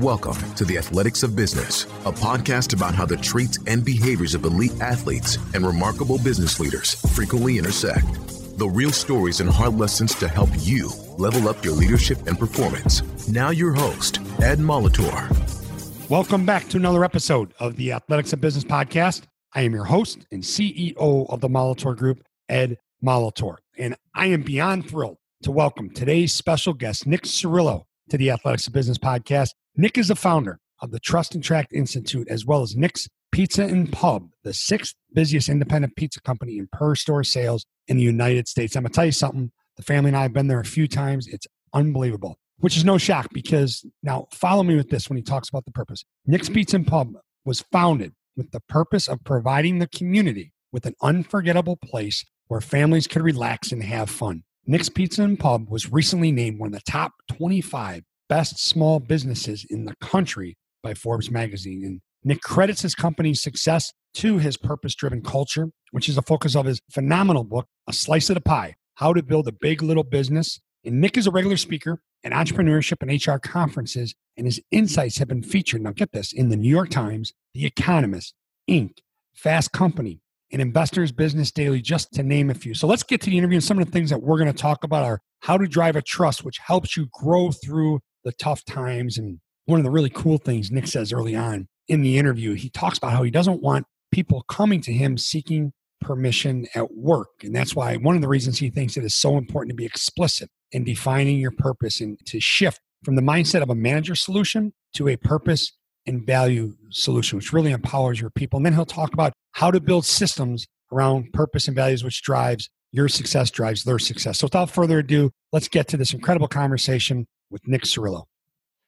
Welcome to the Athletics of Business, a podcast about how the traits and behaviors of elite athletes and remarkable business leaders frequently intersect. The real stories and hard lessons to help you level up your leadership and performance. Now, your host, Ed Molitor. Welcome back to another episode of the Athletics of Business podcast. I am your host and CEO of the Molitor Group, Ed Molitor. And I am beyond thrilled to welcome today's special guest, Nick Sarillo, to the Athletics of Business podcast. Nick is the founder of the Trust and Track Institute, as well as Nick's Pizza and Pub, the sixth busiest independent pizza company in per store sales in the United States. I'm going to tell you something. The family and I have been there a few times. It's unbelievable, which is no shock because now follow me with this when he talks about the purpose. Nick's Pizza and Pub was founded with the purpose of providing the community with an unforgettable place where families could relax and have fun. Nick's Pizza and Pub was recently named one of the top 25 best small businesses in the country by Forbes magazine. And Nick credits his company's success to his purpose driven culture, which is the focus of his phenomenal book, A Slice of the Pie How to Build a Big Little Business. And Nick is a regular speaker at entrepreneurship and HR conferences, and his insights have been featured, now get this, in the New York Times, The Economist, Inc., Fast Company, and Investors Business Daily, just to name a few. So let's get to the interview. And some of the things that we're going to talk about are how to drive a trust, which helps you grow through the tough times. And one of the really cool things Nick says early on in the interview, he talks about how he doesn't want people coming to him seeking permission at work. And that's why one of the reasons he thinks it is so important to be explicit in defining your purpose and to shift from the mindset of a manager solution to a purpose and value solution, which really empowers your people. And then he'll talk about how to build systems around purpose and values, which drives your success, drives their success. So without further ado, let's get to this incredible conversation with Nick Sarillo.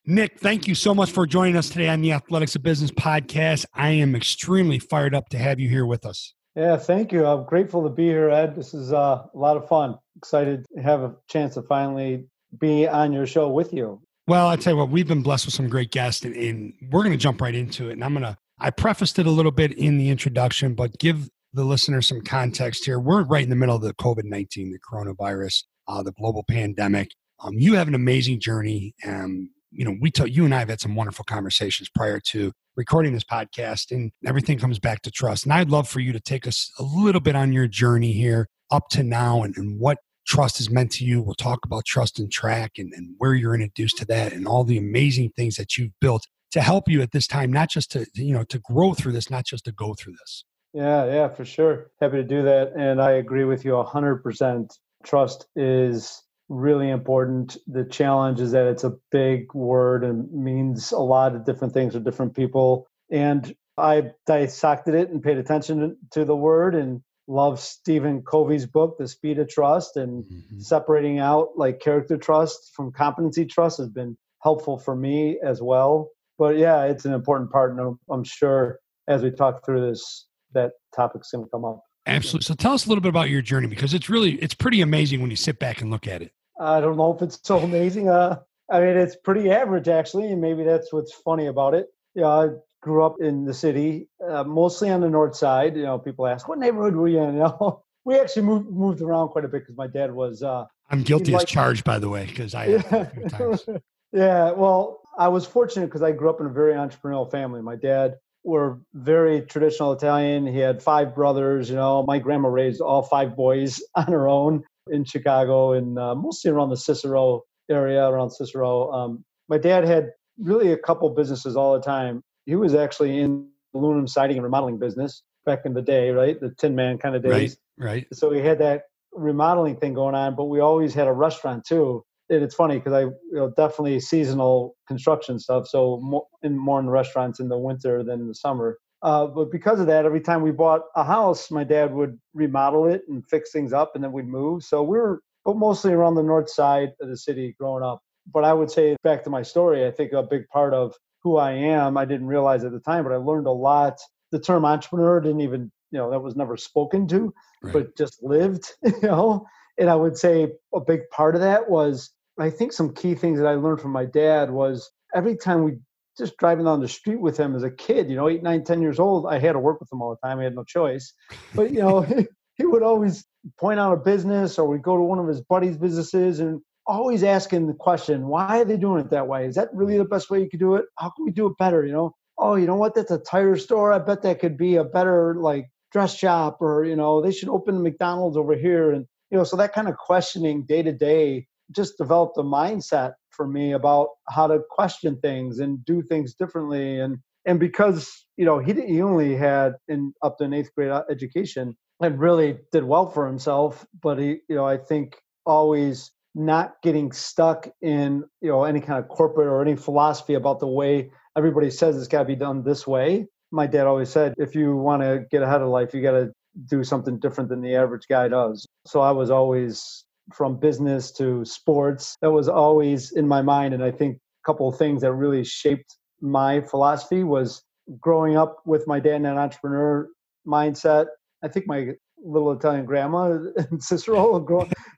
Nick, thank you so much for joining us today on the Athletics of Business podcast. I am extremely fired up to have you here with us. Yeah, thank you. I'm grateful to be here, Ed. This is uh, a lot of fun. Excited to have a chance to finally be on your show with you. Well, I tell you what, we've been blessed with some great guests, and, and we're going to jump right into it. And I'm going to, I prefaced it a little bit in the introduction, but give the listener some context here. We're right in the middle of the COVID 19, the coronavirus, uh, the global pandemic. Um, you have an amazing journey. Um, you know, we told you and I have had some wonderful conversations prior to recording this podcast, and everything comes back to trust. And I'd love for you to take us a little bit on your journey here up to now and, and what trust is meant to you. We'll talk about trust and track and, and where you're introduced to that and all the amazing things that you've built to help you at this time, not just to, you know, to grow through this, not just to go through this. Yeah, yeah, for sure. Happy to do that. And I agree with you 100%. Trust is really important. The challenge is that it's a big word and means a lot of different things to different people. And I dissected it and paid attention to the word and love Stephen Covey's book, The Speed of Trust, and mm-hmm. separating out like character trust from competency trust has been helpful for me as well. But yeah, it's an important part, and I'm, sure as we talk through this, that topic's going to come up. Absolutely. So tell us a little bit about your journey because it's really it's pretty amazing when you sit back and look at it. I don't know if it's so amazing. Uh, I mean, it's pretty average actually, and maybe that's what's funny about it. Yeah, I grew up in the city, uh, mostly on the north side. You know, people ask, "What neighborhood were you in?" You know, we actually moved moved around quite a bit because my dad was. Uh, I'm guilty as charged, by the way, because I. Yeah. yeah, well, I was fortunate because I grew up in a very entrepreneurial family. My dad were very traditional Italian. He had five brothers. You know, my grandma raised all five boys on her own in Chicago and uh, mostly around the Cicero area, around Cicero. Um, my dad had really a couple businesses all the time. He was actually in the aluminum siding and remodeling business back in the day, right? The Tin Man kind of days. Right. Right. So he had that remodeling thing going on, but we always had a restaurant too. And it's funny because I you know definitely seasonal construction stuff. So more in more in restaurants in the winter than in the summer. Uh, but because of that, every time we bought a house, my dad would remodel it and fix things up, and then we'd move. So we were but mostly around the north side of the city growing up. But I would say back to my story, I think a big part of who I am, I didn't realize at the time, but I learned a lot. The term entrepreneur didn't even, you know, that was never spoken to, right. but just lived, you know. And I would say a big part of that was I think some key things that I learned from my dad was every time we just driving down the street with him as a kid, you know, eight, nine, ten years old, I had to work with him all the time. I had no choice. But, you know, he would always point out a business or we'd go to one of his buddies' businesses and always asking the question, why are they doing it that way? Is that really the best way you could do it? How can we do it better? You know, oh, you know what? That's a tire store. I bet that could be a better like dress shop, or you know, they should open McDonald's over here. And you know, so that kind of questioning day to day just developed a mindset for me about how to question things and do things differently. And and because you know he he only had in up to an eighth grade uh, education and really did well for himself, but he you know I think always not getting stuck in you know any kind of corporate or any philosophy about the way everybody says it's got to be done this way. My dad always said, if you want to get ahead of life, you got to do something different than the average guy does. So I was always from business to sports. That was always in my mind, and I think a couple of things that really shaped my philosophy was growing up with my dad in an entrepreneur mindset. I think my little Italian grandma and Cicero.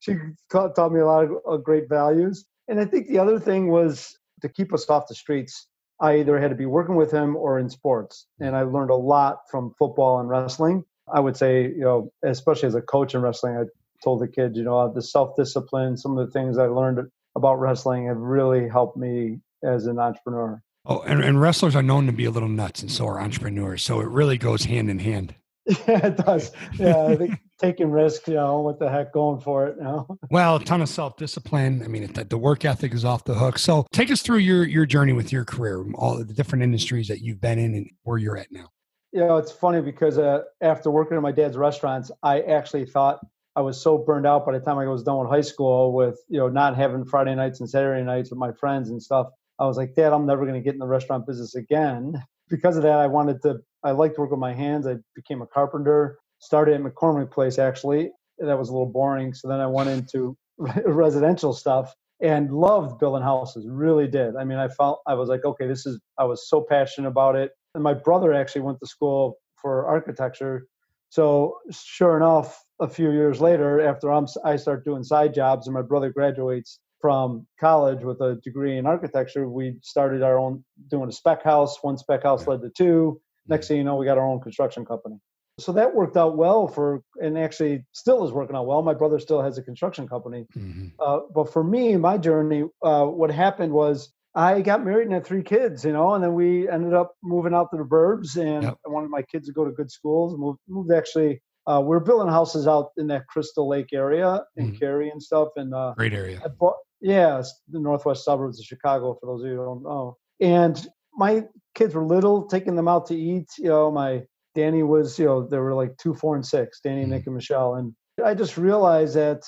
she taught me a lot of great values. And I think the other thing was to keep us off the streets. I either had to be working with him or in sports. And I learned a lot from football and wrestling. I would say, you know, especially as a coach in wrestling, I told the kids, you know, the self discipline, some of the things I learned about wrestling have really helped me as an entrepreneur. Oh, and, and wrestlers are known to be a little nuts, and so are entrepreneurs. So it really goes hand in hand. Yeah, it does. Yeah, I think taking risks, you know, what the heck, going for it, you know. Well, a ton of self discipline. I mean, the work ethic is off the hook. So, take us through your your journey with your career, all the different industries that you've been in, and where you're at now. You know, it's funny because uh, after working in my dad's restaurants, I actually thought I was so burned out by the time I was done with high school, with you know not having Friday nights and Saturday nights with my friends and stuff. I was like, Dad, I'm never going to get in the restaurant business again. Because of that, I wanted to I liked to work with my hands. I became a carpenter. Started at McCormick Place actually. That was a little boring. So then I went into residential stuff and loved building houses. Really did. I mean, I felt I was like, okay, this is. I was so passionate about it. And my brother actually went to school for architecture. So sure enough, a few years later, after I'm, I start doing side jobs, and my brother graduates from college with a degree in architecture, we started our own doing a spec house. One spec house led to two next thing you know, we got our own construction company. So that worked out well for, and actually still is working out well. My brother still has a construction company. Mm-hmm. Uh, but for me, my journey, uh, what happened was I got married and had three kids, you know, and then we ended up moving out to the burbs. And yep. I wanted my kids to go to good schools. Moved, moved actually. Uh, we are building houses out in that Crystal Lake area in mm-hmm. Cary and stuff. And uh, great area. Bought, yeah, the northwest suburbs of Chicago. For those of you who don't know, and my kids were little, taking them out to eat. You know, my Danny was, you know, they were like two, four, and six, Danny, mm-hmm. Nick, and Michelle. And I just realized that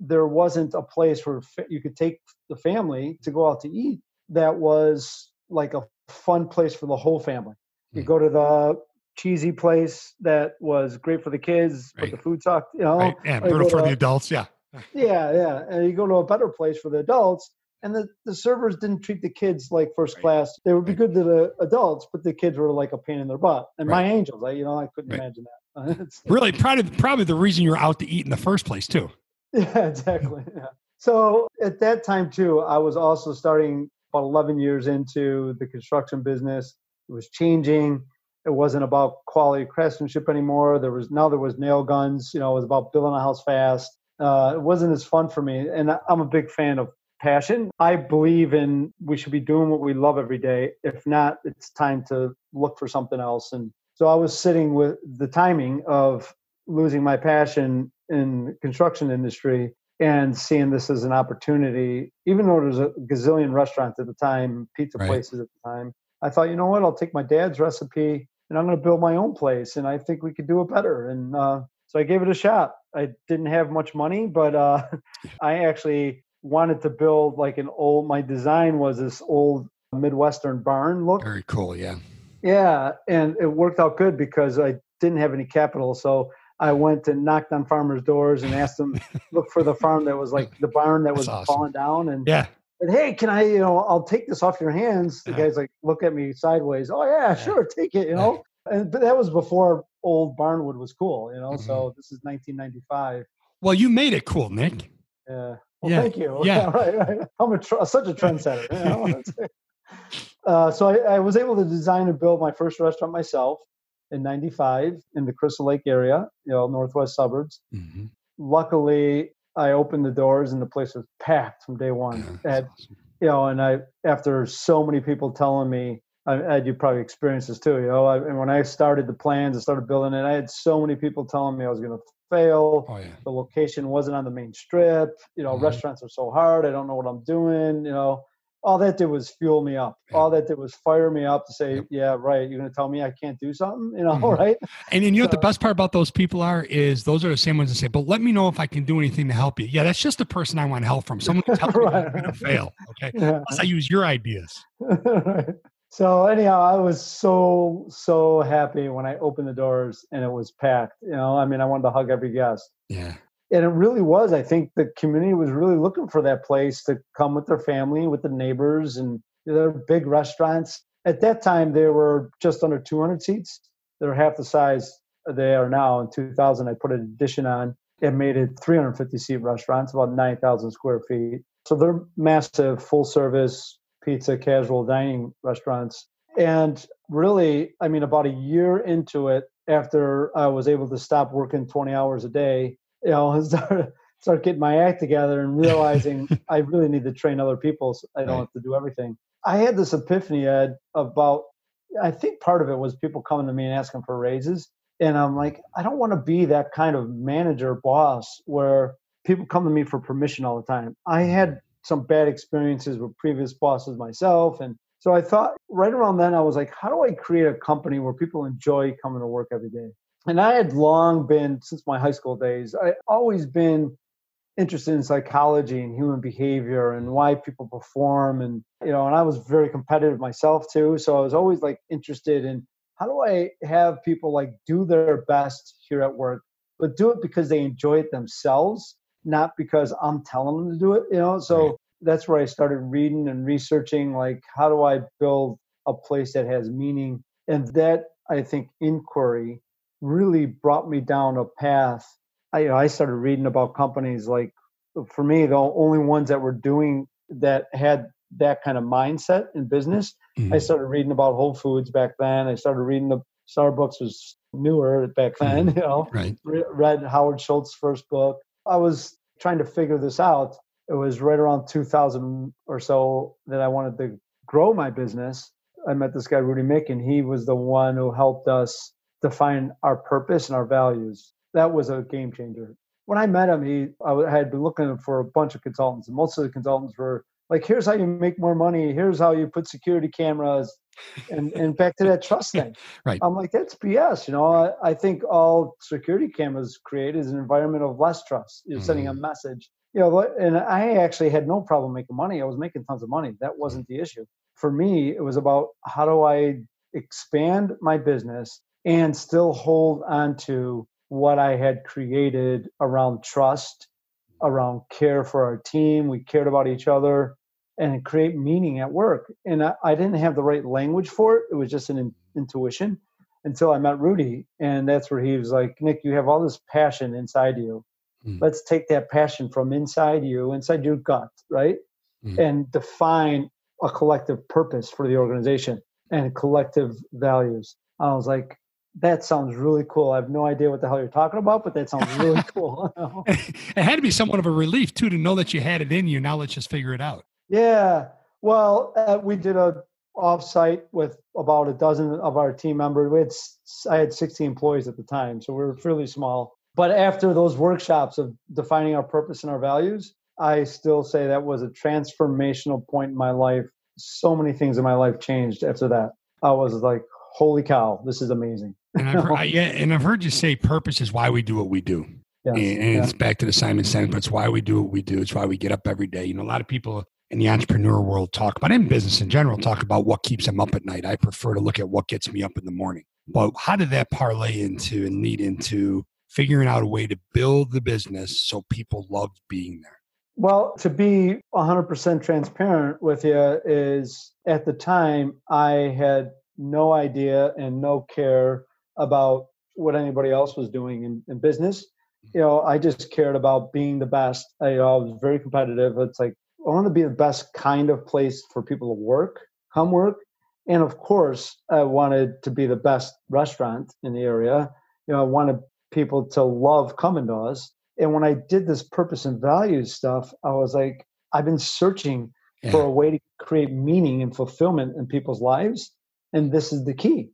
there wasn't a place where you could take the family to go out to eat that was like a fun place for the whole family. You mm-hmm. go to the cheesy place that was great for the kids, right. but the food sucked, you know. Right. Yeah, brutal for the adults, yeah. yeah, yeah. And you go to a better place for the adults and the, the servers didn't treat the kids like first right. class. They would be good to the adults, but the kids were like a pain in their butt. And my angels, I you know, I couldn't imagine that. really, probably probably the reason you're out to eat in the first place too. Yeah, exactly. Yeah. So at that time too, I was also starting about 11 years into the construction business. It was changing. It wasn't about quality craftsmanship anymore. There was now there was nail guns. You know, it was about building a house fast. Uh, it wasn't as fun for me. And I'm a big fan of passion. I believe in we should be doing what we love every day. If not, it's time to look for something else. And so I was sitting with the timing of losing my passion in construction industry and seeing this as an opportunity, even though there was a gazillion restaurants at the time, pizza right. places at the time. I thought, you know what, I'll take my dad's recipe and I'm going to build my own place, and I think we could do it better. And uh, so I gave it a shot. I didn't have much money, but uh, I actually wanted to build like an old my design was this old midwestern barn look very cool yeah yeah and it worked out good because i didn't have any capital so i went and knocked on farmers doors and asked them look for the farm that was like the barn that was awesome. falling down and yeah and hey can i you know i'll take this off your hands the guys like look at me sideways oh yeah, yeah. sure take it you know and but that was before old barnwood was cool you know mm-hmm. so this is 1995 well you made it cool nick yeah well, yeah. thank you. Yeah, right, right. I'm a tr- such a trendsetter. You know? uh, so I, I, was able to design and build my first restaurant myself in '95 in the Crystal Lake area, you know, northwest suburbs. Mm-hmm. Luckily, I opened the doors and the place was packed from day one. Yeah, At, awesome. you know, and I after so many people telling me, I, you probably experienced this too. You know, I, and when I started the plans and started building it, I had so many people telling me I was going to fail. Oh yeah. The location wasn't on the main strip. You know, Mhm. restaurants are so hard. I don't know what I'm doing. You know, all that did was fuel me up. Yeah. All that did was fire me up to say, Yep. yeah, right. You're going to tell me I can't do something. You know, Mhm. right? And then you know what the best part about those people are is those are the same ones that say, "But let me know if I can do anything to help you." Yeah, that's just the person I want help from. Someone who tells me I'm going to fail. Okay, Yeah. unless I use your ideas. Right. So anyhow, I was so so happy when I opened the doors and it was packed. You know, I mean, I wanted to hug every guest, Yeah, and it really was. I think the community was really looking for that place to come with their family, with the neighbors, and they're big restaurants. At that time, there were just under 200 seats. They're half the size they are now. In 2000, I put an addition on and made it 350 seat restaurants, about 9,000 square feet. So they're massive, full service pizza, casual dining restaurants. And really, I mean, about a year into it, after I was able to stop working 20 hours a day, you know, start, start getting my act together and realizing I really need to train other people. So I don't Right. have to do everything. I had this epiphany, Ed, about, I think part of it was people coming to me and asking for raises. And I'm like, I don't want to be that kind of manager boss where people come to me for permission all the time. I mm-hmm. had some bad experiences with previous bosses myself. And so I thought right around then, I was like, how do I create a company where people enjoy coming to work every day? And I had long been, since my high school days, I always been interested in psychology and human behavior and why people perform. And, you know, and I was very competitive myself too. So I was always like interested in how do I have people like do their best here at work, but do it because they enjoy it themselves, not because I'm telling them to do it, you know? So Right. that's where I started reading and researching like how do I build a place that has meaning? And that I think inquiry really brought me down a path. I, you know, I started reading about companies like for me, the only ones that were doing that had that kind of mindset in business Mhm. I started reading about Whole Foods back then. I started reading the Starbucks was newer back then, you know. right. Re- Read Howard Schultz's first book. I was trying to figure this out. It was right around 2000 or so that I wanted to grow my business. I met this guy Rudy Miick, and he was the one who helped us define our purpose and our values. That was a game changer. When I met him, he I had been looking for a bunch of consultants, and most of the consultants were like, "Here's how you make more money. Here's how you put security cameras." and and back to that trust thing. Right. I'm like, that's BS. You know, I, I think all security cameras create is an environment of less trust. You're sending a mm-hmm. message. You know, and I actually had no problem making money. I was making tons of money. That wasn't the issue. For me, it was about how do I expand my business and still hold on to what I had created around trust, around care for our team. We cared about each other and create meaning at work. And I, I didn't have the right language for it. It was just an in, intuition until I met Rudy. And that's where he was like, Nick, you have all this passion inside you. Mm. Let's take that passion from inside you, inside your gut, right? Mhm. And define a collective purpose for the organization and collective values. I was like, that sounds really cool. I have no idea what the hell you're talking about, but that sounds really cool. it had to be somewhat of a relief too to know that you had it in you. Now let's just figure it out. Yeah. Well, uh, we did a offsite with about a dozen of our team members. We had I had 60 employees at the time, so we were fairly small. But after those workshops of defining our purpose and our values, I still say that was a transformational point in my life. So many things in my life changed after that. I was like, "Holy cow, this is amazing!" And I've heard, I, yeah, and I've heard you say purpose is why we do what we do. Yes. And, and yeah. it's back to the Simon Sinek, but it's why we do what we do. It's why we get up every day. You know, a lot of people in the entrepreneur world talk about, in business in general, talk about what keeps them up at night. I prefer to look at what gets me up in the morning. But how did that parlay into and lead into figuring out a way to build the business so people loved being there? Well, to be 100% transparent with you, is at the time I had no idea and no care about what anybody else was doing in, in business. You know, I just cared about being the best. I, you know, I was very competitive. It's like, I want to be the best kind of place for people to work, come work. And of course, I wanted to be the best restaurant in the area. You know, I wanted people to love coming to us. And when I did this purpose and values stuff, I was like, I've been searching yeah. for a way to create meaning and fulfillment in people's lives. And this is the key.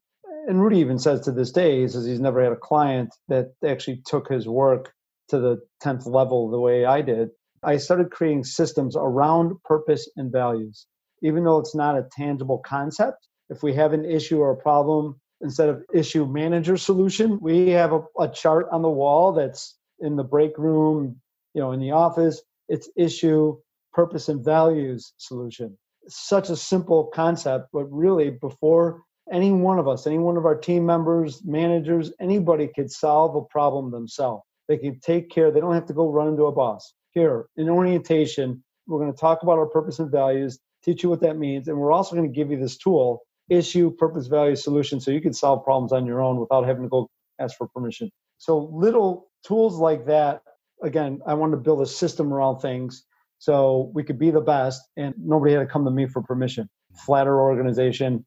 And Rudy even says to this day, he says he's never had a client that actually took his work to the 10th level the way I did. I started creating systems around purpose and values. Even though it's not a tangible concept, if we have an issue or a problem, instead of issue manager solution, we have a, a chart on the wall that's in the break room, you know, in the office. It's issue, purpose, and values solution. Such a simple concept, but really before any one of us, any one of our team members, managers, anybody could solve a problem themselves. They can take care, they don't have to go run into a boss. Here, in orientation, we're going to talk about our purpose and values, teach you what that means, and we're also going to give you this tool issue purpose value solution so you can solve problems on your own without having to go ask for permission. So little tools like that. Again, I wanted to build a system around things so we could be the best and nobody had to come to me for permission. Flatter organization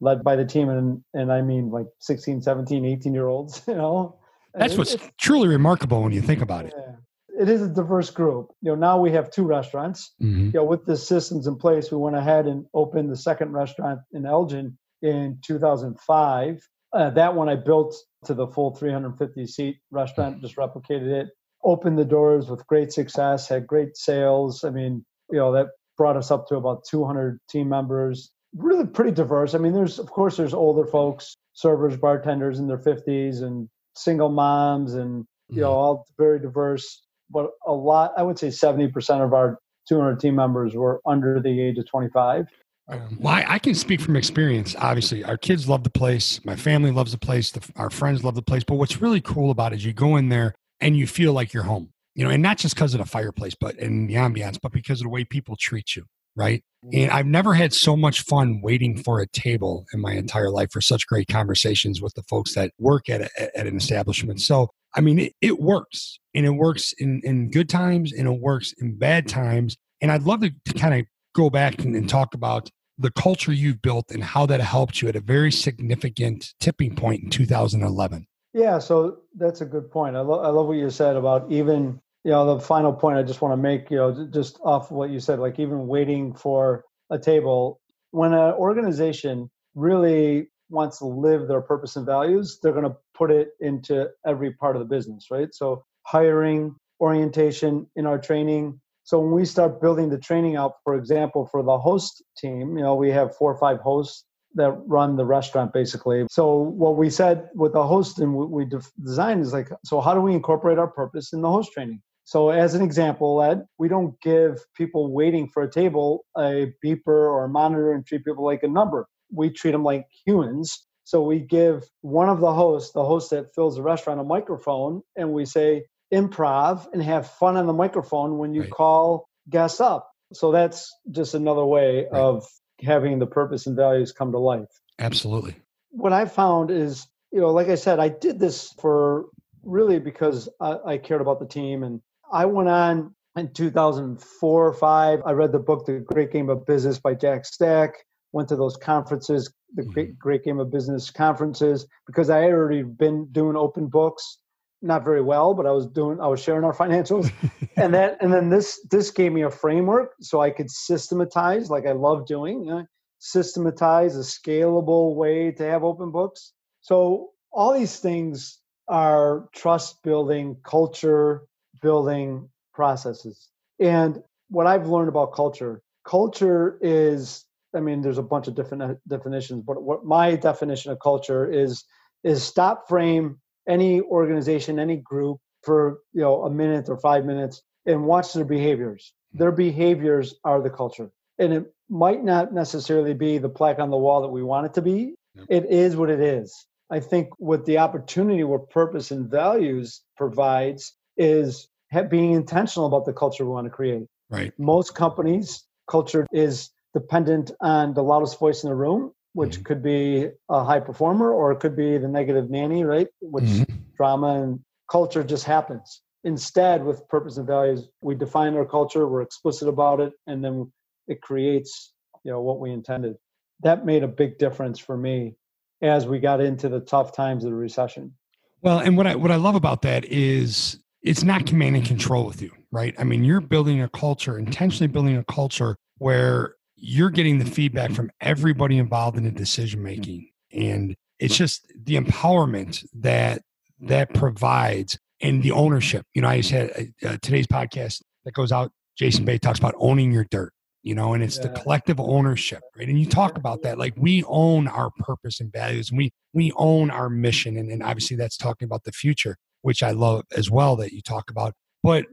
led by the team and and I mean like 16, 17, 18 year olds, you know. That's what's truly remarkable when you think about it. Yeah it is a diverse group. You know, now we have two restaurants. Mm-hmm. You know, with the systems in place, we went ahead and opened the second restaurant in Elgin in 2005. Uh, that one I built to the full 350 seat restaurant, just replicated it, opened the doors with great success, had great sales. I mean, you know, that brought us up to about 200 team members. Really pretty diverse. I mean, there's, of course, there's older folks, servers, bartenders in their 50s, and single moms, and, you know, mm-hmm. all very diverse but a lot, I would say 70% of our 200 team members were under the age of 25. Um, well, I, I, can speak from experience. Obviously, our kids love the place. My family loves the place. The, our friends love the place. But what's really cool about it is you go in there and you feel like you're home. You know, and not just because of the fireplace, but in the ambiance, but because of the way people treat you, right? Mm-hmm. And I've never had so much fun waiting for a table in my entire life for such great conversations with the folks that work at, a, at an establishment. So I mean, it, it works and it works in, in good times and it works in bad times. And I'd love to, to kind of go back and, and talk about the culture you've built and how that helped you at a very significant tipping point in 2011. Yeah, so that's a good point. I, lo- I love what you said about even, you know, the final point I just want to make, you know, just off what you said, like even waiting for a table. When an organization really wants to live their purpose and values, they're going to put it into every part of the business, right? So hiring, orientation in our training. So when we start building the training out, for example, for the host team, you know, we have four or five hosts that run the restaurant basically. So what we said with the host and we designed is like, so how do we incorporate our purpose in the host training? So as an example, Ed, we don't give people waiting for a table a beeper or a monitor and treat people like a number we treat them like humans. So we give one of the hosts, the host that fills the restaurant, a microphone, and we say improv and have fun on the microphone when you right. call guests up. So that's just another way right. of having the purpose and values come to life. Absolutely. What I found is, you know, like I said, I did this for really because I, I cared about the team. And I went on in 2004 or five. I read the book, The Great Game of Business by Jack Stack went to those conferences, the mm-hmm. great, great game of business conferences, because I had already been doing open books, not very well, but I was doing, I was sharing our financials, and that, and then this, this gave me a framework so I could systematize, like I love doing, you know, systematize a scalable way to have open books. So all these things are trust building, culture building processes. And what I've learned about culture, culture is I mean, there's a bunch of different uh, definitions, but what my definition of culture is is stop frame any organization, any group for you know a minute or five minutes and watch their behaviors. Their behaviors are the culture, and it might not necessarily be the plaque on the wall that we want it to be. It is what it is. I think what the opportunity, what purpose and values provides, is being intentional about the culture we want to create. Right. Most companies, culture is dependent on the loudest voice in the room, which mm-hmm. could be a high performer or it could be the negative nanny, right? Which mm-hmm. drama and culture just happens. Instead, with purpose and values, we define our culture, we're explicit about it, and then it creates, you know, what we intended. That made a big difference for me as we got into the tough times of the recession. Well, and what I what I love about that is it's not command and control with you, right? I mean, you're building a culture, intentionally building a culture where you're getting the feedback from everybody involved in the decision making. And it's just the empowerment that that provides and the ownership. You know, I just had uh, today's podcast that goes out. Jason Bay talks about owning your dirt, you know, and it's yeah. the collective ownership, right? And you talk about that, like we own our purpose and values, and we we own our mission, and, and obviously that's talking about the future, which I love as well that you talk about. But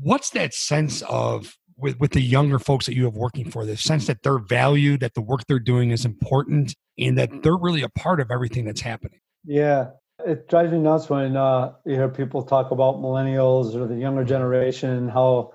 what's that sense of with with the younger folks that you have working for, the sense that they're valued, that the work they're doing is important, and that they're really a part of everything that's happening? Yeah, it drives me nuts when uh, you hear people talk about millennials or the younger generation, how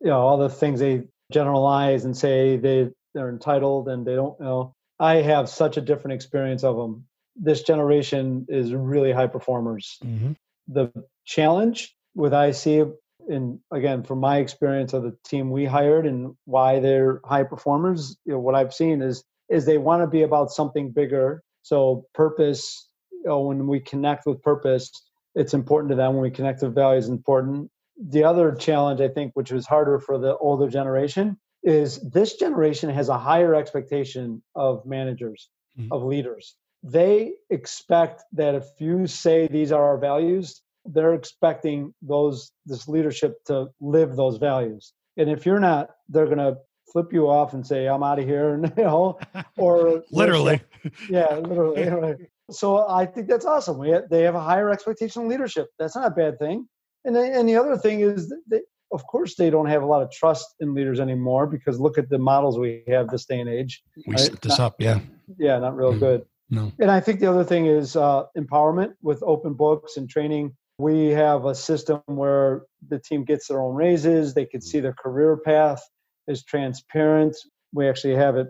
you know all the things they generalize and say they they're entitled and they don't you know. I have such a different experience of them. This generation is really high performers. Mm-hmm. The challenge with IC, and again, from my experience of the team we hired and why they're high performers, you know, what I've seen is is they want to be about something bigger. So purpose you know, when we connect with purpose, it's important to them. When we connect with values, important. The other challenge, I think, which was harder for the older generation, is this generation has a higher expectation of managers, mm-hmm. of leaders. They expect that if you say these are our values, they're expecting those this leadership to live those values. And if you're not, they're going to flip you off and say, "I'm out of here," and, you know, or literally, yeah, literally. So I think that's awesome. We have, they have a higher expectation of leadership. That's not a bad thing. And the, and the other thing is, they, of course, they don't have a lot of trust in leaders anymore because look at the models we have this day and age. We right? set this not, up, yeah. Yeah, not real mm good. No. And I think the other thing is uh, empowerment with open books and training. We have a system where the team gets their own raises. They can see their career path is transparent. We actually have it,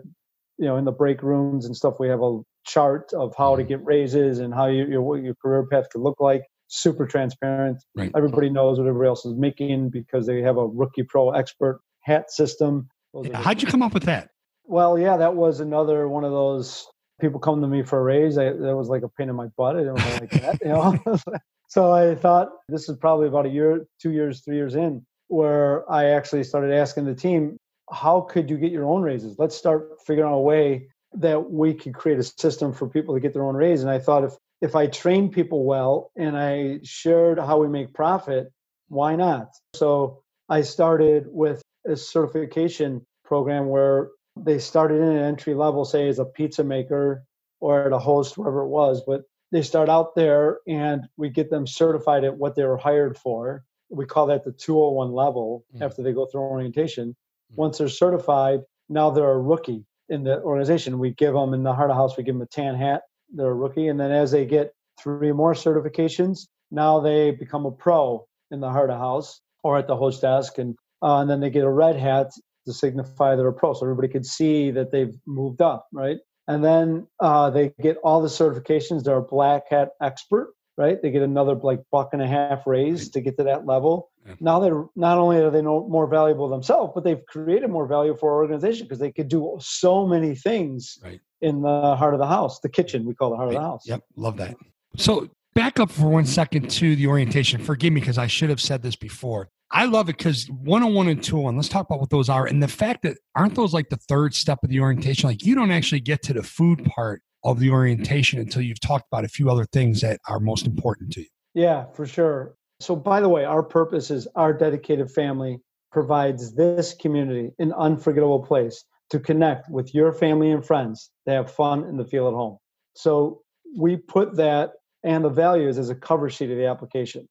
you know, in the break rooms and stuff. We have a chart of how to mm-hmm. get raises and how you, your what your career path could look like. Super transparent. Right. Everybody knows what everybody else is making because they have a rookie pro expert hat system. How'd you come up with that? Well, yeah, that was another one of those people come to me for a raise. I, that was like a pain in my butt. I didn't like that, you know. so I thought this is probably about a year, two years, three years in, where I actually started asking the team, how could you get your own raises? Let's start figuring out a way that we could create a system for people to get their own raise. And I thought if if I train people well and I shared how we make profit, why not? So I started with a certification program where they started in an entry level, say as a pizza maker or at a host, wherever it was, but they start out there and we get them certified at what they were hired for. We call that the 201 level mm. after they go through orientation. Mm. Once they're certified, now they're a rookie in the organization. We give them in the heart of house, we give them a tan hat. They're a rookie. And then as they get three more certifications, now they become a pro in the heart of house or at the host desk. And, uh, and then they get a red hat to signify they're a pro. So everybody could see that they've moved up, right? And then uh, they get all the certifications. They're a black hat expert right? They get another like buck and a half raise to get to that level. Yeah. Now they're not only are they more valuable themselves, but they've created more value for our organization because they could do so many things right. in the heart of the house, the kitchen we call the heart right. of the house. Yep, love that. So back up for one second to the orientation. Forgive me because I should have said this before. I love it because 101 and 201, let's talk about what those are. And the fact that aren't those like the third step of the orientation? Like you don't actually get to the food part of the orientation until you've talked about a few other things that are most important to you. Yeah, for sure. So, by the way, our purpose is our dedicated family provides this community an unforgettable place to connect with your family and friends to have fun and to feel at home. So, we put that and the values as a cover sheet of the application.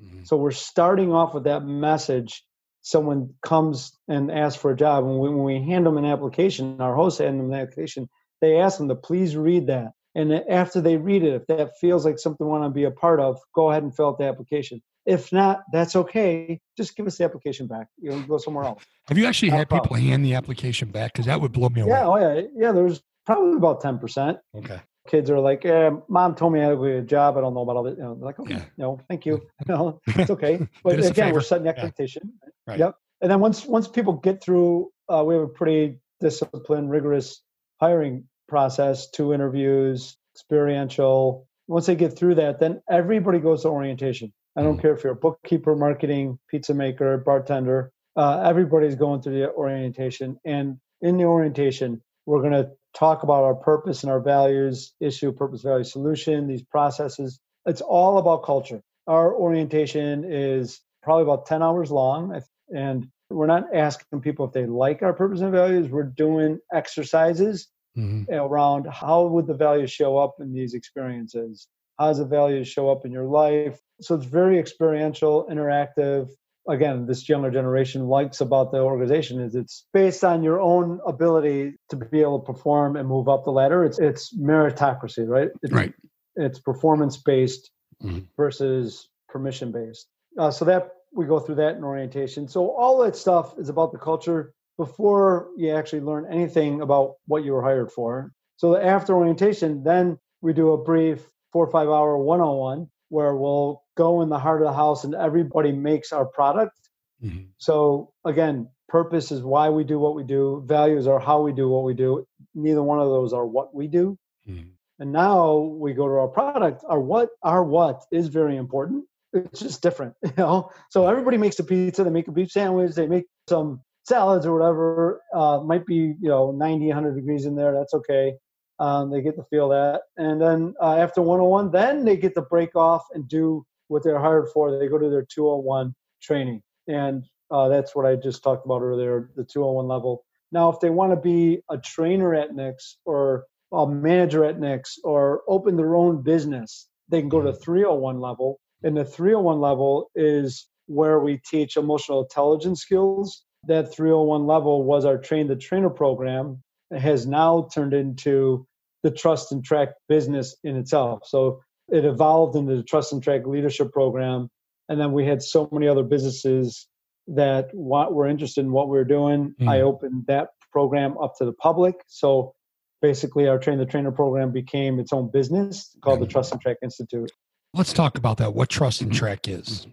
Mm-hmm. So, we're starting off with that message. Someone comes and asks for a job, and when we hand them an application, our host hand them an application, they ask them to please read that. And after they read it, if that feels like something they want to be a part of, go ahead and fill out the application. If not, that's okay. Just give us the application back. You know, go somewhere else. Have you actually had people hand the application back? Because that would blow me away. Yeah, oh yeah, yeah. There's probably about ten percent. Okay. Kids are like, eh, "Mom told me I had a job. I don't know about all this." You know, they're like, "Okay, yeah. no, thank you. no, it's okay." But again, we're setting the expectation. Yeah. Right. Yep. And then once once people get through, uh, we have a pretty disciplined, rigorous hiring process, two interviews, experiential. Once they get through that, then everybody goes to orientation. I don't care if you're a bookkeeper, marketing, pizza maker, bartender. Uh, everybody's going through the orientation, and in the orientation, we're going to talk about our purpose and our values, issue, purpose, value, solution, these processes. It's all about culture. Our orientation is probably about 10 hours long, and we're not asking people if they like our purpose and values. We're doing exercises mm-hmm. around how would the values show up in these experiences? How does the values show up in your life? So it's very experiential, interactive. Again, this younger generation likes about the organization is it's based on your own ability to be able to perform and move up the ladder. It's it's meritocracy, right? It's, right. It's performance based mm-hmm. versus permission based. Uh, so that we go through that in orientation. So all that stuff is about the culture before you actually learn anything about what you were hired for. So after orientation, then we do a brief four or five hour one on one where we'll go in the heart of the house and everybody makes our product. Mm-hmm. So again, purpose is why we do what we do, values are how we do what we do. Neither one of those are what we do. Mm-hmm. And now we go to our product. Our what our what is very important. It's just different, you know. So everybody makes a pizza, they make a beef sandwich, they make some salads or whatever. Uh, might be you know 90, 100 degrees in there. That's okay. Um, they get to feel that, and then uh, after 101, then they get to break off and do what they're hired for. They go to their 201 training, and uh, that's what I just talked about earlier, the 201 level. Now, if they want to be a trainer at Nick's or a manager at Nick's or open their own business, they can go to 301 level. And the 301 level is where we teach emotional intelligence skills. That 301 level was our train the trainer program. Has now turned into the trust and track business in itself. So it evolved into the trust and track leadership program. And then we had so many other businesses that what were interested in what we were doing. Mm. I opened that program up to the public. So basically, our train the trainer program became its own business called the Trust and Track Institute. Let's talk about that. What Trust and Track is.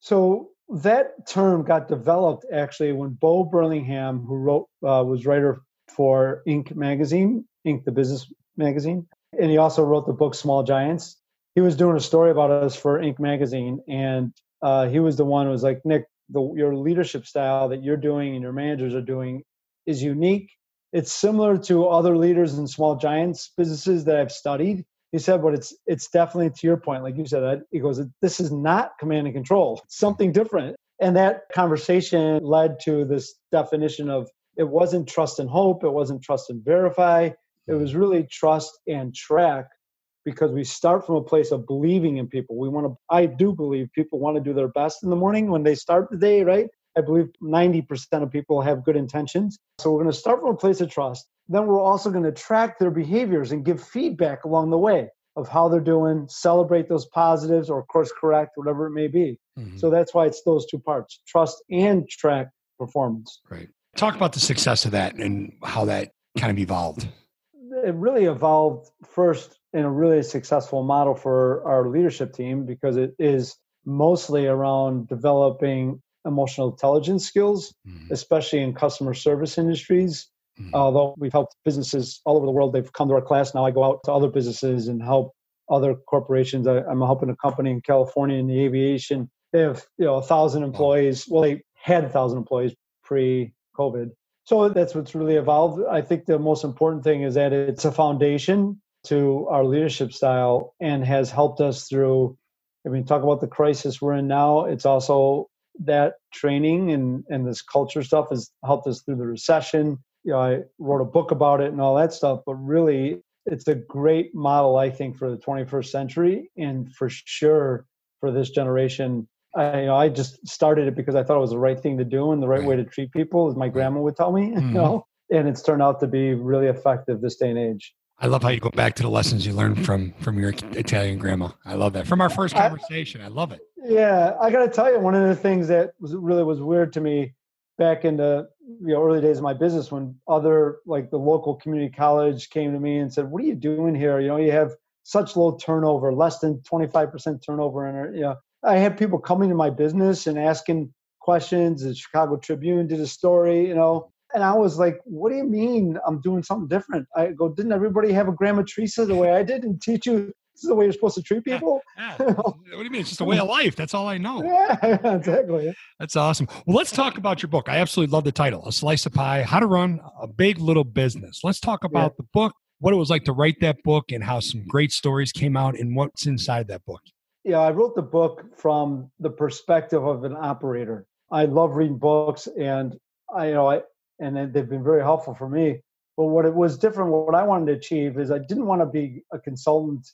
So that term got developed actually when Bo Burlingham, who wrote uh, was writer for Inc. magazine, Inc. the business magazine. And he also wrote the book Small Giants. He was doing a story about us for Inc. magazine, and uh, he was the one who was like, Nick, the, your leadership style that you're doing and your managers are doing is unique. It's similar to other leaders in small giants businesses that I've studied. He said, but it's it's definitely to your point, like you said. He goes, this is not command and control. It's something different. And that conversation led to this definition of it wasn't trust and hope, it wasn't trust and verify, it was really trust and track because we start from a place of believing in people. We want to, I do believe people want to do their best in the morning when they start the day, right? I believe 90% of people have good intentions. So we're going to start from a place of trust. Then we're also going to track their behaviors and give feedback along the way of how they're doing, celebrate those positives or course correct, whatever it may be. Mm-hmm. So that's why it's those two parts trust and track performance. Right. Talk about the success of that and how that kind of evolved it really evolved first in a really successful model for our leadership team because it is mostly around developing emotional intelligence skills, mm-hmm. especially in customer service industries. Mm-hmm. Although we've helped businesses all over the world, they've come to our class. Now I go out to other businesses and help other corporations. I, am helping a company in California in the aviation. They have you know a thousand employees. Well, they had a thousand employees pre-COVID, so that's what's really evolved. I think the most important thing is that it's a foundation to our leadership style and has helped us through. I mean, talk about the crisis we're in now. It's also that training and, and this culture stuff has helped us through the recession. You know, I wrote a book about it and all that stuff, but really it's a great model, I think, for the 21st century and for sure for this generation I, you know, I just started it because I thought it was the right thing to do and the right, right. way to treat people, as my grandma would tell me. Mm-hmm. You know, and it's turned out to be really effective this day and age. I love how you go back to the lessons you learned from from your Italian grandma. I love that from our first conversation. I, I love it. Yeah, I got to tell you, one of the things that was really was weird to me back in the you know early days of my business when other like the local community college came to me and said, "What are you doing here? You know, you have such low turnover, less than twenty five percent turnover, and you know." I had people coming to my business and asking questions. The Chicago Tribune did a story, you know, and I was like, "What do you mean I'm doing something different?" I go, "Didn't everybody have a Grandma Teresa the way I did and teach you This is the way you're supposed to treat people. Yeah. what do you mean? It's just a way of life. That's all I know. Yeah, exactly. That's awesome. Well, let's talk about your book. I absolutely love the title, A Slice of Pie How to Run a Big Little Business. Let's talk about yeah. the book, what it was like to write that book, and how some great stories came out and what's inside that book. Yeah, I wrote the book from the perspective of an operator. I love reading books, and I, you know, I and they've been very helpful for me. But what it was different, what I wanted to achieve is I didn't want to be a consultant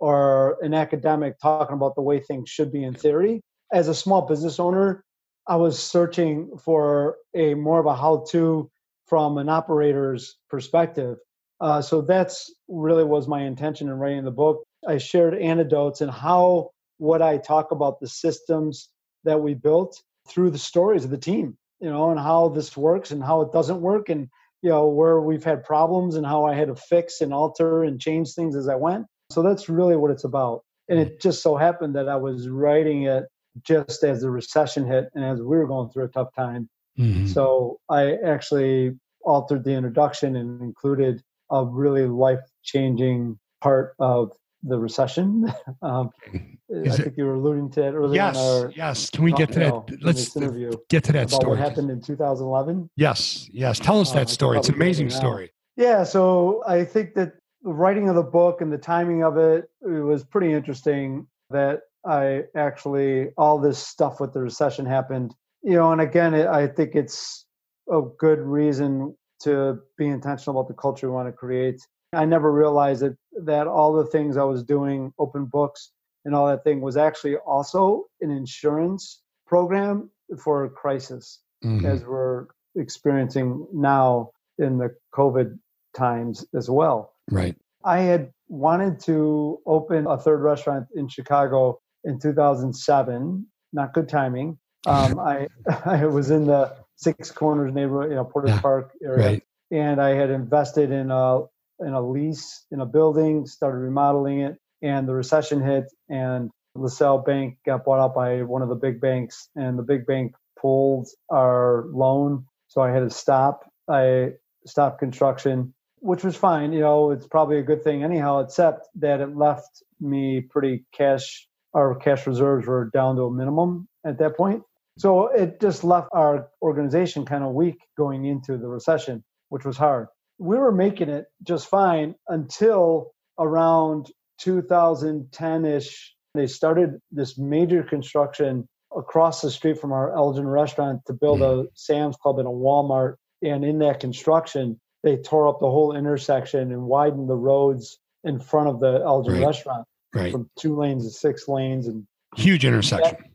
or an academic talking about the way things should be in theory. As a small business owner, I was searching for a more of a how-to from an operator's perspective. Uh, so that's really was my intention in writing the book. I shared anecdotes and how what I talk about the systems that we built through the stories of the team, you know, and how this works and how it doesn't work, and you know where we've had problems and how I had to fix and alter and change things as I went. So that's really what it's about. And it just so happened that I was writing it just as the recession hit and as we were going through a tough time. Mm-hmm. So I actually altered the introduction and included a really life changing part of the recession. um, I think you were alluding to it earlier. Yes, our, yes. Can we get to that? Let's interview get to that story. What happened in 2011? Yes, yes. Tell us uh, that story. It's an amazing story. Yeah, so I think that the writing of the book and the timing of it, it was pretty interesting. That I actually all this stuff with the recession happened. You know, and again, it, I think it's a good reason to be intentional about the culture we want to create I never realized that that all the things I was doing, open books and all that thing, was actually also an insurance program for a crisis, mm-hmm. as we're experiencing now in the COVID times as well. Right. I had wanted to open a third restaurant in Chicago in 2007. Not good timing. Um, I I was in the Six Corners neighborhood, you know, Portage yeah, Park area, right. and I had invested in a in a lease in a building, started remodeling it, and the recession hit, and LaSalle Bank got bought out by one of the big banks, and the big bank pulled our loan, so I had to stop. I stopped construction, which was fine. You know, it's probably a good thing anyhow, except that it left me pretty cash. Our cash reserves were down to a minimum at that point. So it just left our organization kind of weak going into the recession, which was hard we were making it just fine until around 2010 ish. They started this major construction across the street from our Elgin restaurant to build a mm-hmm. Sam's Club and a Walmart. And in that construction, they tore up the whole intersection and widened the roads in front of the Elgin right. restaurant right. from two lanes to six lanes and huge intersection. That,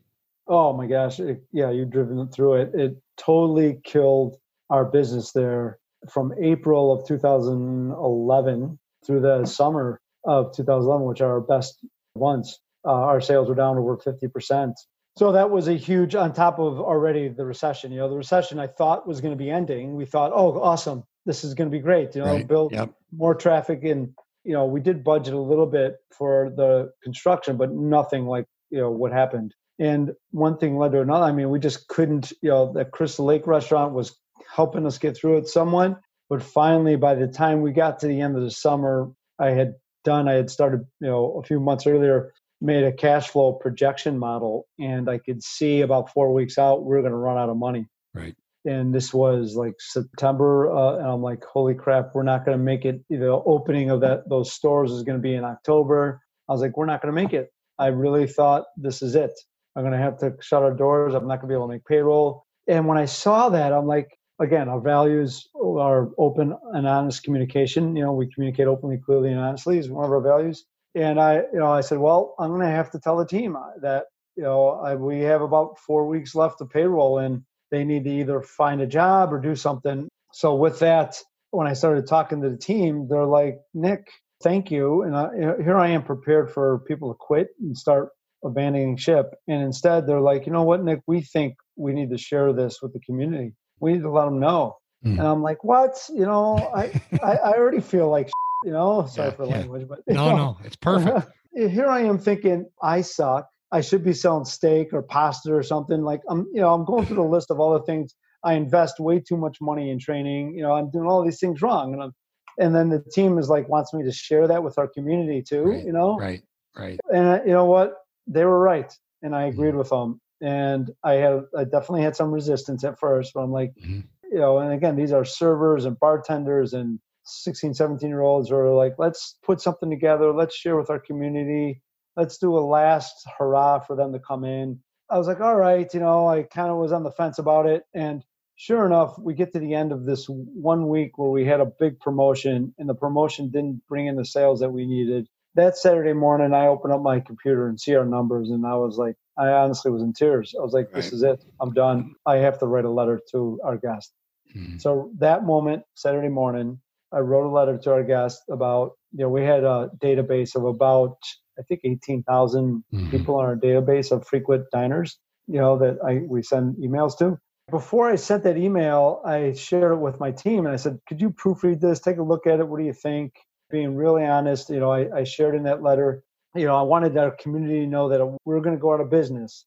oh my gosh. It, yeah, you've driven through it. It totally killed our business there from April of 2011 through the summer of 2011, which are our best months, uh, our sales were down over 50%. So that was a huge, on top of already the recession. You know, the recession I thought was going to be ending. We thought, oh, awesome, this is going to be great. You know, right. build yep. more traffic and you know, we did budget a little bit for the construction, but nothing like you know what happened. And one thing led to another. I mean, we just couldn't. You know, the Crystal Lake restaurant was helping us get through it somewhat. But finally, by the time we got to the end of the summer, I had done, I had started, you know, a few months earlier, made a cash flow projection model, and I could see about four weeks out, we are going to run out of money. Right. And this was like September, uh, and I'm like, holy crap, we're not going to make it. The opening of that those stores is going to be in October. I was like, we're not going to make it. I really thought this is it. I'm going to have to shut our doors. I'm not going to be able to make payroll. And when I saw that, I'm like, again, our values are open and honest communication. You know, we communicate openly, clearly, and honestly is one of our values. And I, you know, I said, well, I'm going to have to tell the team uh, that, you know, I, we have about four weeks left of payroll and they need to either find a job or do something. So with that, when I started talking to the team, they're like, Nick, thank you. And I, here I am prepared for people to quit and start abandoning ship. And instead, they're like, you know what, Nick, we think we need to share this with the community we need to let them know. Mm. And I'm like, what? You know, I, I, I already feel like, you know, sorry yeah, for yeah. language, but no, know, no, it's perfect. Here I am thinking I suck. I should be selling steak or pasta or something. Like I'm, you know, I'm going through the list of all the things I invest way too much money in training. You know, I'm doing all these things wrong, and I'm, and then the team is like wants me to share that with our community too. Right, you know, right? Right. And uh, you know what? They were right, and I agreed with them. And I had, I definitely had some resistance at first, but I'm like, Mhm. you know, and again, these are servers and bartenders and 16, 17 year olds who are like, let's put something together. Let's share with our community. Let's do a last hurrah for them to come in. I was like, all right, you know, I kind of was on the fence about it. And sure enough, we get to the end of this one week where we had a big promotion and the promotion didn't bring in the sales that we needed. That Saturday morning, I opened up my computer and see our numbers, and I was like, I honestly was in tears. I was like, this Right. is it. I'm done. I have to write a letter to our guest. Mhm. So that moment, Saturday morning, I wrote a letter to our guest about, you know, we had a database of about, I think, 18,000 Mhm. people on our database of frequent diners, you know, that I we send emails to. Before I sent that email, I shared it with my team and I said, could you proofread this? Take a look at it. What do you think? Being really honest, you know, I, I shared in that letter, you know, I wanted our community to know that we are going to go out of business.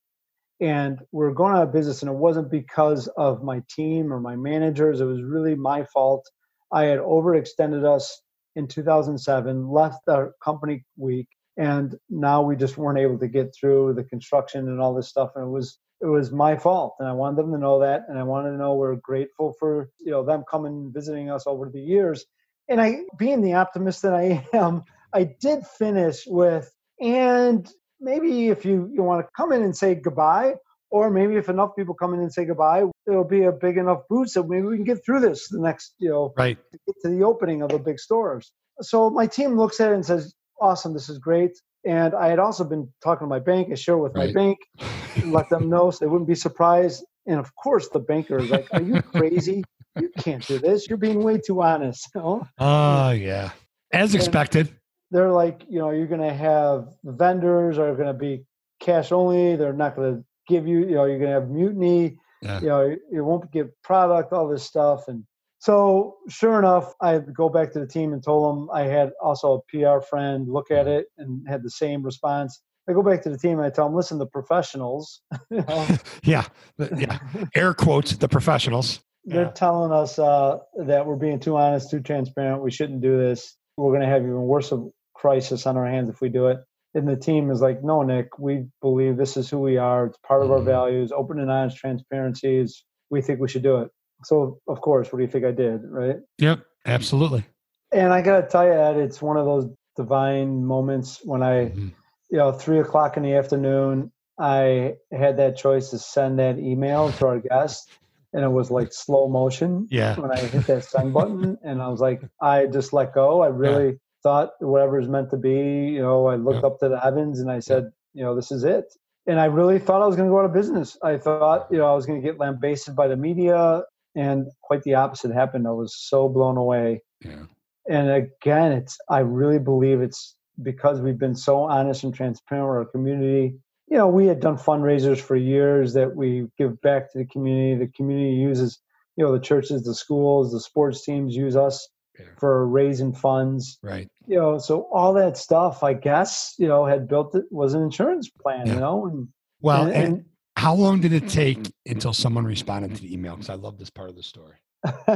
And we're going out of business and it wasn't because of my team or my managers it was really my fault. I had overextended us in 2007 left our company week and now we just weren't able to get through the construction and all this stuff and it was it was my fault and i wanted them to know that and i wanted to know we're grateful for you know them coming visiting us over the years and i being the optimist that i am i did finish with and maybe if you, you want to come in and say goodbye, or maybe if enough people come in and say goodbye, it'll be a big enough boost that maybe we can get through this the next, you know, Right. to get to the opening of the big stores. So my team looks at it and says, awesome, this is great. And I had also been talking to my bank. I share with my bank, let them know so they wouldn't be surprised. And of course, the banker is like, "Are you crazy? You can't do this. You're being way too honest." Oh, yeah. As And- expected. they're like, you know, you're going to have vendors are going to be cash only. They're not going to give you, you know, you're going to have mutiny. Yeah. You know, you won't get product, all this stuff. And so, sure enough, I go back to the team and told them I had also a PR friend look at mm-hmm. it and had the same response. I go back to the team and I tell them, listen, the professionals, you know, Yeah. Yeah. Air quotes, the professionals. They're Yeah. telling us uh, that we're being too honest, too transparent. We shouldn't do this. We're going to have even worse of crisis on our hands if we do it. And the team is like, no, Nick, we believe this is who we are. It's part of our Mhm. values. Open and honest transparency is, we think we should do it. So, of course, what do you think I did? Right. Yep. Absolutely. And I got to tell you, Ed, it's one of those divine moments when I, Mhm. you know, three o'clock in the afternoon, I had that choice to send that email to our guest. And it was like slow motion Yeah. when I hit that send button, and I was like, I just let go. I really thought whatever is meant to be. You know, I looked Yeah. up to the heavens and I said, you know, this is it. And I really thought I was going to go out of business. I thought, you know, I was going to get lambasted by the media, and quite the opposite happened. I was so blown away. Yeah. And again, it's I really believe it's because we've been so honest and transparent with our community. You know, we had done fundraisers for years that we give back to the community. The community uses, you know, the churches, the schools, the sports teams use us Yeah. for raising funds. Right. You know, so all that stuff, I guess, you know, had built it was an insurance plan. Yeah. You know, and Well, and, and how long did it take until someone responded to the email? Because I love this part of the story.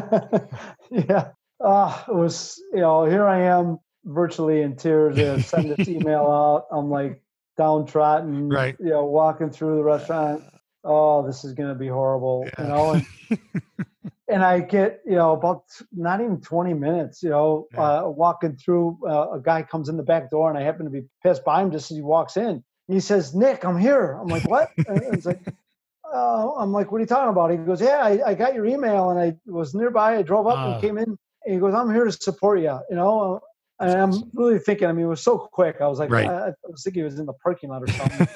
yeah, uh, it was you know here I am virtually in tears. I send this email out. I'm like downtrodden, Right. You know, walking through the restaurant. Oh, this is going to be horrible. You know, and, and I get you know about not even 20 minutes. You know, Yeah. uh, walking through, uh, a guy comes in the back door, and I happen to be passed by him just as he walks in. And he says, "Nick, I'm here." I'm like, "What?" and it's like. Uh, I'm like, what are you talking about? He goes, yeah, I, I got your email and I was nearby. I drove up Ah. and came in. And he goes, I'm here to support you. You know, I'm really thinking. I mean, it was so quick. I was like, Right. I, I was thinking he was in the parking lot or something.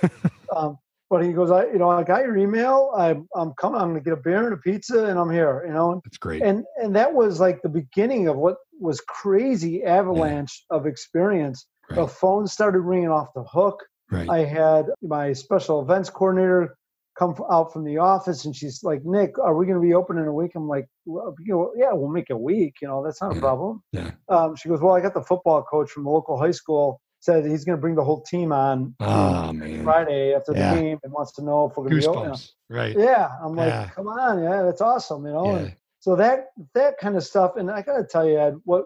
um, but he goes, I, you know, I got your email. I, I'm coming. I'm gonna get a beer and a pizza, and I'm here. You know, That's great. and and that was like the beginning of what was crazy avalanche of experience. The phone started ringing off the hook. Right. I had my special events coordinator come out from the office, and she's like, "Nick, are we going to be open in a week?" I'm like, well, you know, "Yeah, we'll make a week. You know, that's not a problem." Yeah. Um, she goes, "Well, I got the football coach from the local high school said he's going to bring the whole team on Oh. Friday after Yeah. the game and wants to know if we're going to be open." Right. Yeah, I'm like, Yeah. "Come on, yeah, that's awesome." You know, Yeah. and so that that kind of stuff, and I got to tell you, Ed, what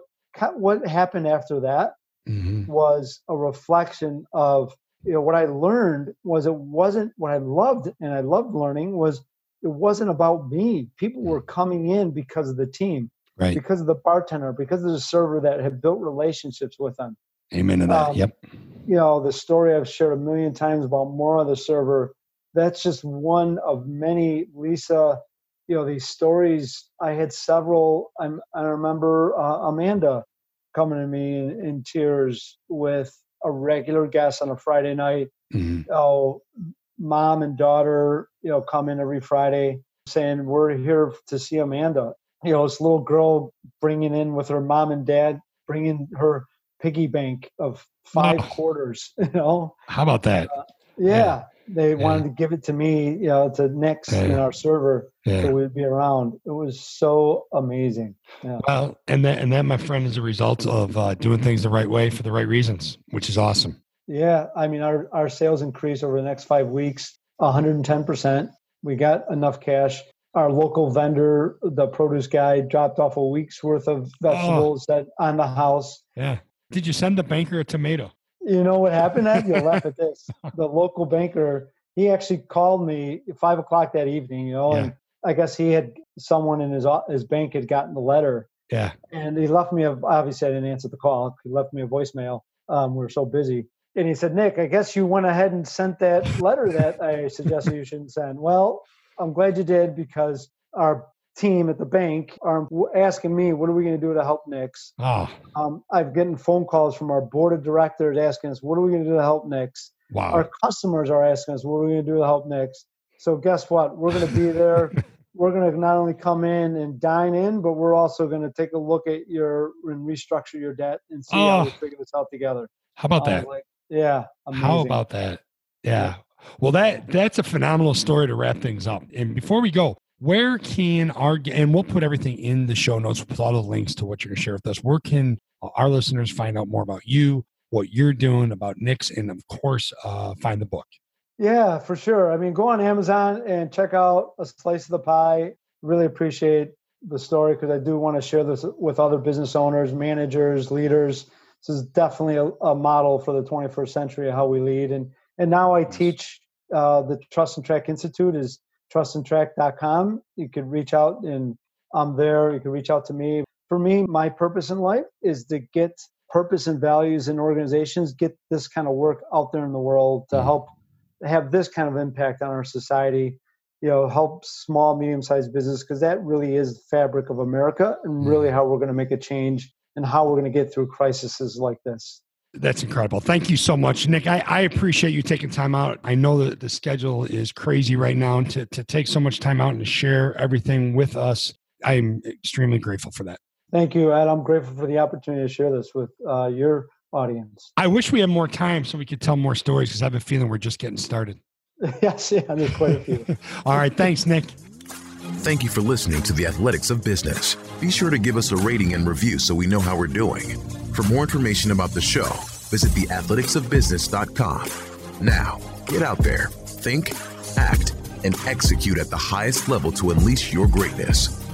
what happened after that mm-hmm. was a reflection of you know what I learned was it wasn't what I loved and I loved learning was it wasn't about me. People were coming in because of the team, right? Because of the bartender, because of the server that had built relationships with them. Amen to that. Um, yep. You know the story I've shared a million times about Mora the server. That's just one of many. Lisa, you know these stories. I had several. I'm, I remember uh, Amanda coming to me in, in tears with a regular guest on a Friday night. Mm-hmm. Oh, mom and daughter, you know, come in every Friday saying, We're here to see Amanda. You know, this little girl bringing in with her mom and dad, bringing her piggy bank of five oh. quarters, you know. How about that? Uh, yeah. yeah. They wanted to give it to me, you know, to Nick's in our server so we'd be around. It was so amazing. Well, and that and that, my friend, is a result of uh, doing things the right way for the right reasons, which is awesome. Yeah, I mean, our, our sales increased over the next five weeks 110%. We got enough cash. Our local vendor, the produce guy, dropped off a week's worth of vegetables oh. that on the house. Yeah. Did you send the banker a tomato? You know what happened? That you'll laugh at this. The local banker, he actually called me at five o'clock that evening. You know, yeah. and I guess he had someone in his his bank had gotten the letter. Yeah. And he left me a obviously I didn't answer the call. He left me a voicemail. Um, we were so busy and he said, Nick, I guess you went ahead and sent that letter that I suggested you shouldn't send. Well, I'm glad you did because our team at the bank are asking me, what are we going to do to help Nick's? Oh. Ah. Um, I've getting phone calls from our board of directors asking us, what are we going to do to help Nick's? Wow. Our customers are asking us, what are we going to do to help Nick's? So guess what? We're going to be there. we're going to not only come in and dine in, but we're also going to take a look at your and restructure your debt and see oh. how ah. we figure this out together. How about um, that? Like, yeah. Amazing. How about that? Yeah. Well, that that's a phenomenal story to wrap things up. And before we go, where can our and we'll put everything in the show notes with all the links to what you're going to share with us. Where can our listeners find out more about you, what you're doing, about Nick's, and of course, uh, find the book? Yeah, for sure. I mean, go on Amazon and check out a slice of the pie. Really appreciate the story because I do want to share this with other business owners, managers, leaders this is definitely a, a, model for the 21st century of how we lead. And and now I teach uh, the Trust and Track Institute is trustandtrack.com. You could reach out and I'm there. You can reach out to me. For me, my purpose in life is to get purpose and values in organizations, get this kind of work out there in the world to mm-hmm. help have this kind of impact on our society you know help small medium sized business because that really is the fabric of america and really mm-hmm. how we're going to make a change and how we're going to get through crises like this. That's incredible. Thank you so much, Nick. I, I, appreciate you taking time out. I know that the schedule is crazy right now, and to, to take so much time out and to share everything with us, I'm extremely grateful for that. Thank you, Ed. I'm grateful for the opportunity to share this with uh, your audience. I wish we had more time so we could tell more stories because I have a feeling we're just getting started. yes, yeah, there's quite a few. All right. Thanks, Nick. Thank you for listening to the Athletics of Business. Be sure to give us a rating and review so we know how we're doing. For more information about the show, visit theathleticsofbusiness.com. Now, get out there, think, act, and execute at the highest level to unleash your greatness.